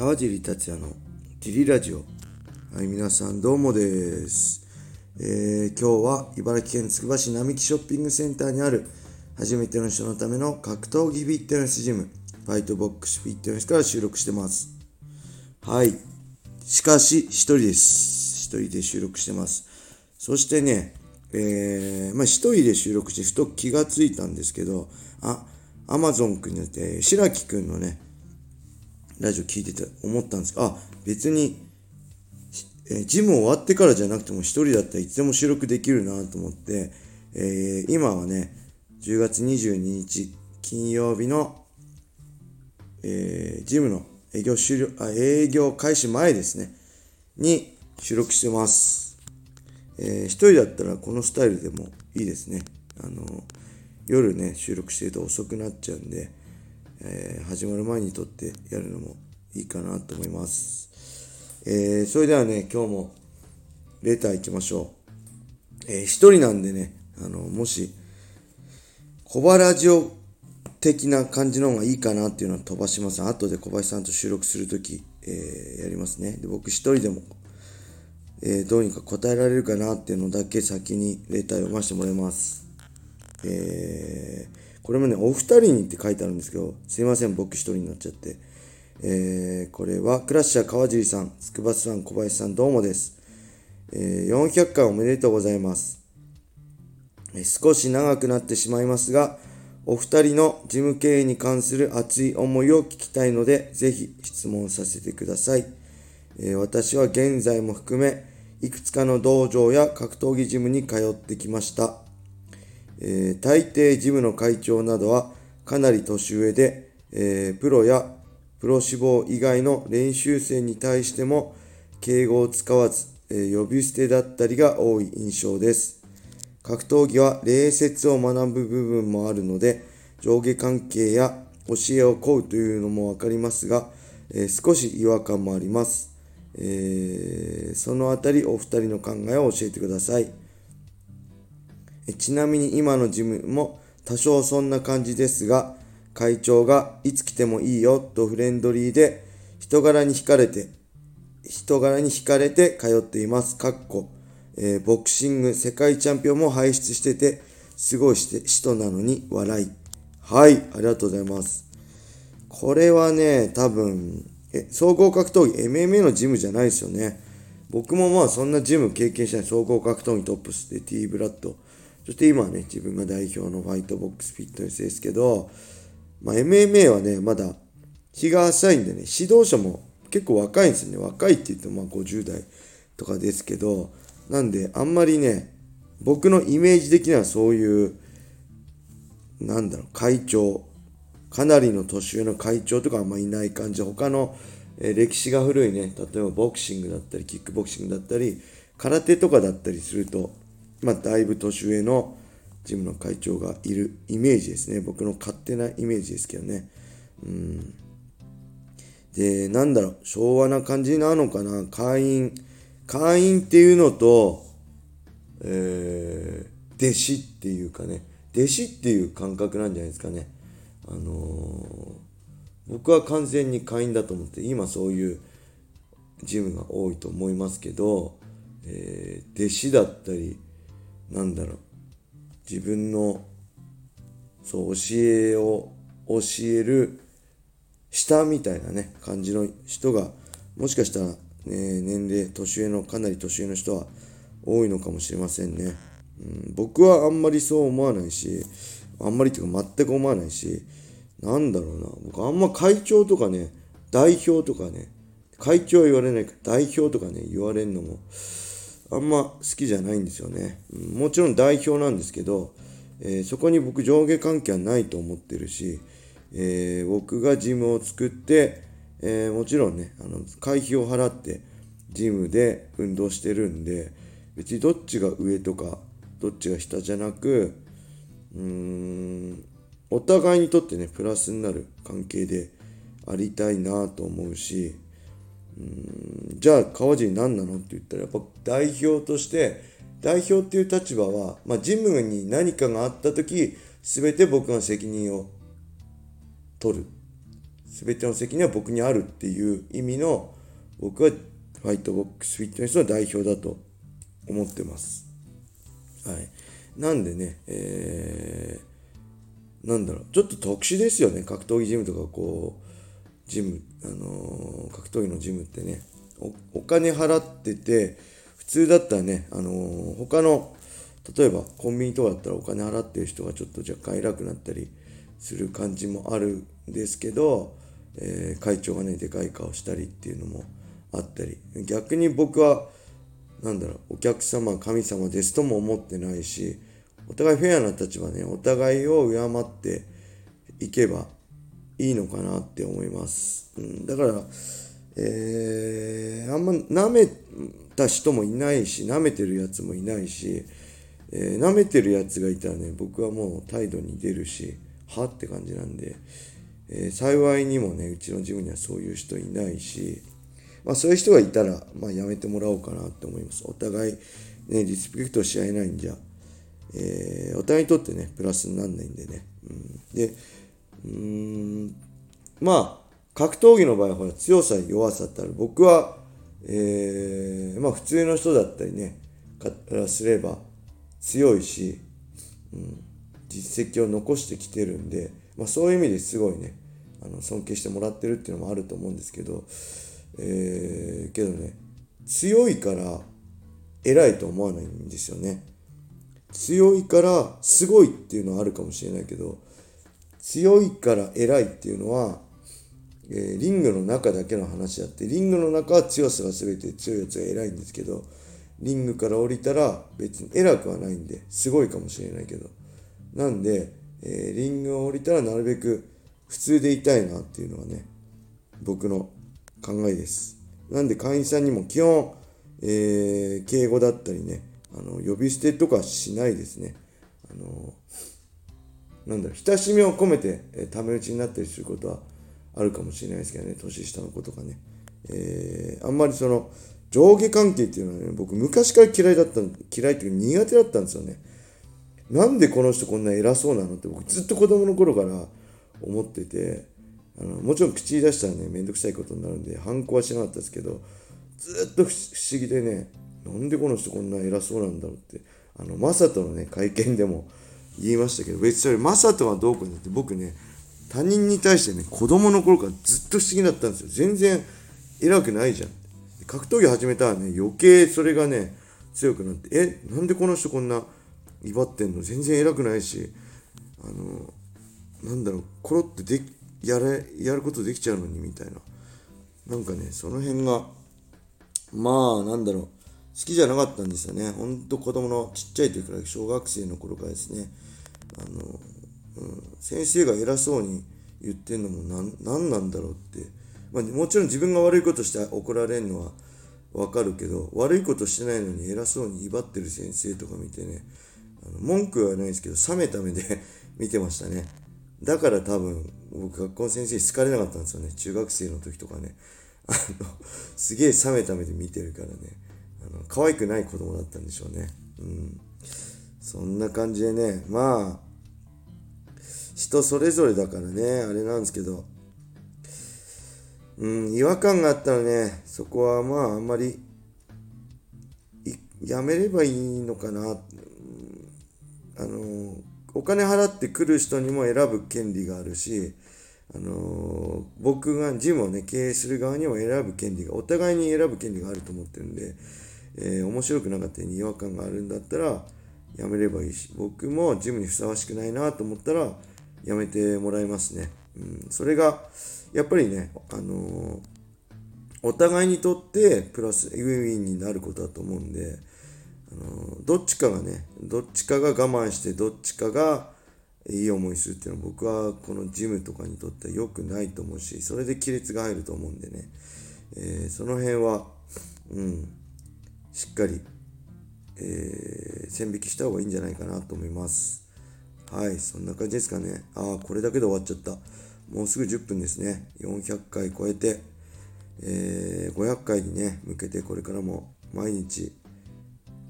川尻達也のジリラジオ。はい皆さんどうもです、えー今日は茨城県つくば市並木ショッピングセンターにある初めての人のための格闘技フィットネスジムファイトボックスフィットネスから収録してます。はいしかし一人です。一人で収録してます。そしてねえー、まあ一人で収録してふと気がついたんですけどあアマゾンくんによって白木くんのねラジオ聞いてて思ったんですけど、あ、別に、えジム終わってからじゃなくても一人だったらいつでも収録できるなと思って、えー今はね、10月22日金曜日の、えージムの営業終了、あ、営業開始前ですね、に収録してます。えー一人だったらこのスタイルでもいいですね。あの夜ね、収録してると遅くなっちゃうんで、えー始まる前に撮ってやるのもいいかなと思います。えーそれではね、今日もレター行きましょう。えー一人なんでね、あの、もし、小バラジオ的な感じの方がいいかなっていうのは飛ばします。後で小林さんと収録するとき、えーやりますね。で、僕一人でも、えーどうにか答えられるかなっていうのだけ先にレター読ませてもらいます。えーこれもね、お二人にって書いてあるんですけど、すいません、僕一人になっちゃって。えーこれは、クラッシャー川尻さん、筑波さん、小林さん、どうもです。えー400回おめでとうございます。え少し長くなってしまいますが、お二人の事務経営に関する熱い思いを聞きたいので、ぜひ質問させてください。えー私は現在も含め、いくつかの道場や格闘技ジムに通ってきました。えー大抵ジムの会長などはかなり年上で、えープロやプロ志望以外の練習生に対しても敬語を使わず、えー呼び捨てだったりが多い印象です。格闘技は礼節を学ぶ部分もあるので上下関係や教えを請うというのもわかりますが、えー少し違和感もあります。えーそのあたりお二人の考えを教えてください。ちなみに今のジムも多少そんな感じですが、会長がいつ来てもいいよとフレンドリーで人柄に惹かれて、人柄に惹かれて通っています。かっこ、えーボクシング世界チャンピオンも輩出してて、すごいして人なのに笑い。はい、ありがとうございます。これはね、多分、え、総合格闘技、MMA のジムじゃないですよね。僕もまあそんなジム経験しない総合格闘技トップスで T ブラッド。そして今はね、自分が代表のファイトボックスフィットネスですけど、まあ MMA はね、まだ日が浅いんでね、指導者も結構若いんですよね。若いって言ってもまあ50代とかですけど、なんであんまりね、僕のイメージ的にはそういう、なんだろう、会長、かなりの年上の会長とかあんまいない感じ。他の、え歴史が古いね、例えばボクシングだったり、キックボクシングだったり、空手とかだったりすると、まあ、だいぶ年上のジムの会長がいるイメージですね。僕の勝手なイメージですけどね。うん。で、なんだろう、昭和な感じなのかな。会員、会員っていうのと、えー弟子っていうかね、弟子っていう感覚なんじゃないですかね。あのー僕は完全に会員だと思って、今そういうジムが多いと思いますけど、えー弟子だったり、なんだろう、自分の、そう、教えを教える下みたいなね、感じの人が、もしかしたら、ね、年齢、年上の、かなり年上の人は多いのかもしれませんね。うん、僕はあんまりそう思わないし、あんまりっていうか全く思わないし、なんだろうな、僕あんま会長とかね、代表とかね、会長は言われないけど、代表とかね、言われるのも、あんま好きじゃないんですよね。もちろん代表なんですけど、えーそこに僕上下関係はないと思ってるし、えー僕がジムを作って、えーもちろんね、あの、会費を払ってジムで運動してるんで、別にどっちが上とか、どっちが下じゃなく、うーん、お互いにとってね、プラスになる関係でありたいなと思うし、じゃあ川尻何なのって言ったらやっぱ代表として代表っていう立場は、まあ、ジムに何かがあった時全て僕が責任を取る全ての責任は僕にあるっていう意味の僕はファイトボックスフィットネスの代表だと思ってます。はい。なんでね、えー、なんだろう、ちょっと特殊ですよね、格闘技ジムとかこう、ジム、あのー、格闘技のジムってねお、お金払ってて、普通だったらね、あのー、他の、例えばコンビニとかだったらお金払ってる人がちょっと若干偉くなったりする感じもあるんですけど、えー、会長がね、でかい顔したりっていうのもあったり、逆に僕は、なんだろう、お客様、神様ですとも思ってないし、お互いフェアな立場ね、お互いを敬っていけばいいのかなって思います。うん、だから、えー、あんま舐めた人もいないし、舐めてるやつもいないし、えー、舐めてるやつがいたらね、僕はもう態度に出るし、はって感じなんで、えー、幸いにもね、うちのジムにはそういう人いないし、まあそういう人がいたら、まあやめてもらおうかなって思います。お互い、ね、リスペクトし合えないんじゃ、えー、お互いにとってね、プラスになんないんでね。うん、で、うん、まあ、格闘技の場合はほら強さ弱さってある。僕は、えー、まあ普通の人だったりね、からすれば強いし、うん、実績を残してきてるんで、まあそういう意味ですごいね、あの尊敬してもらってるっていうのもあると思うんですけど、えー、けどね、強いから偉いと思わないんですよね。強いからすごいっていうのはあるかもしれないけど、強いから偉いっていうのは、えー、リングの中だけの話であって、リングの中は強さが全て強いやつが偉いんですけど、リングから降りたら別に偉くはないんで、すごいかもしれないけど。なんで、えー、リングを降りたらなるべく普通でいたいなっていうのはね、僕の考えです。なんで会員さんにも基本、えー、敬語だったりね、あの、呼び捨てとかしないですね。あの、なんだろ、親しみを込めて、えー、タメ口になったりすることはあるかもしれないですけどね、年下の子とかね。えー、あんまりその、上下関係っていうのはね、僕昔から嫌いだった、嫌いっていうか苦手だったんですよね。なんでこの人こんな偉そうなのって僕ずっと子供の頃から思ってて、あのもちろん口に出したらね、めんどくさいことになるんで、反抗はしなかったですけど、ずっと不思議でね、なんでこの人こんな偉そうなんだろうって、あの、マサトのね、会見でも言いましたけど、別にそれ、マサトはどうかにって僕ね、他人に対してね、子供の頃からずっと不思議だったんですよ。全然偉くないじゃん。格闘技始めたらね、余計それがね、強くなって、え、なんでこの人こんな威張ってんの？全然偉くないし、あの、なんだろう、コロってでやれ、やることできちゃうのにみたいな。なんかね、その辺が、まあ、なんだろう、好きじゃなかったんですよね。ほんと子供のちっちゃい時から、小学生の頃からですね、あの、うん、先生が偉そうに言ってんのも何何なんだろうって、まあ、もちろん自分が悪いことして怒られるのはわかるけど、悪いことしてないのに偉そうに威張ってる先生とか見てね、あの文句はないですけど、冷めた目で 見てましたね。だから多分、僕学校の先生に好かれなかったんですよね。中学生の時とかね。あの、すげえ冷めた目で見てるからね。あの、可愛くない子供だったんでしょうね。うん。そんな感じでね、まあ、人それぞれだからね、あれなんですけど、うん、違和感があったらね、そこはまあ、あんまり、やめればいいのかな。うん、あの、お金払ってくる人にも選ぶ権利があるし、あの僕がジムをね、経営する側にも選ぶ権利が、お互いに選ぶ権利があると思ってるんで、えー、面白くなかったり違和感があるんだったら、やめればいいし、僕もジムにふさわしくないなと思ったら、やめてもらいますね。うん、それが、やっぱりね、あのお互いにとってプラスウィンウィンになることだと思うんで、あのどっちかがね、どっちかが我慢して、どっちかがいい思いするっていうのは僕はこのジムとかにとっては良くないと思うし、それで亀裂が入ると思うんでね、えー、その辺は、うん、しっかり、えー、線引きした方がいいんじゃないかなと思います。はい、そんな感じですかね。ああ、これだけで終わっちゃった。もうすぐ10分ですね。400回超えて、えー、500回にね、向けてこれからも毎日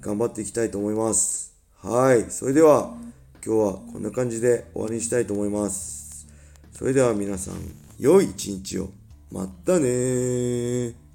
頑張っていきたいと思います。はい。それでは、今日はこんな感じで終わりにしたいと思います。それでは皆さん、良い一日を。またね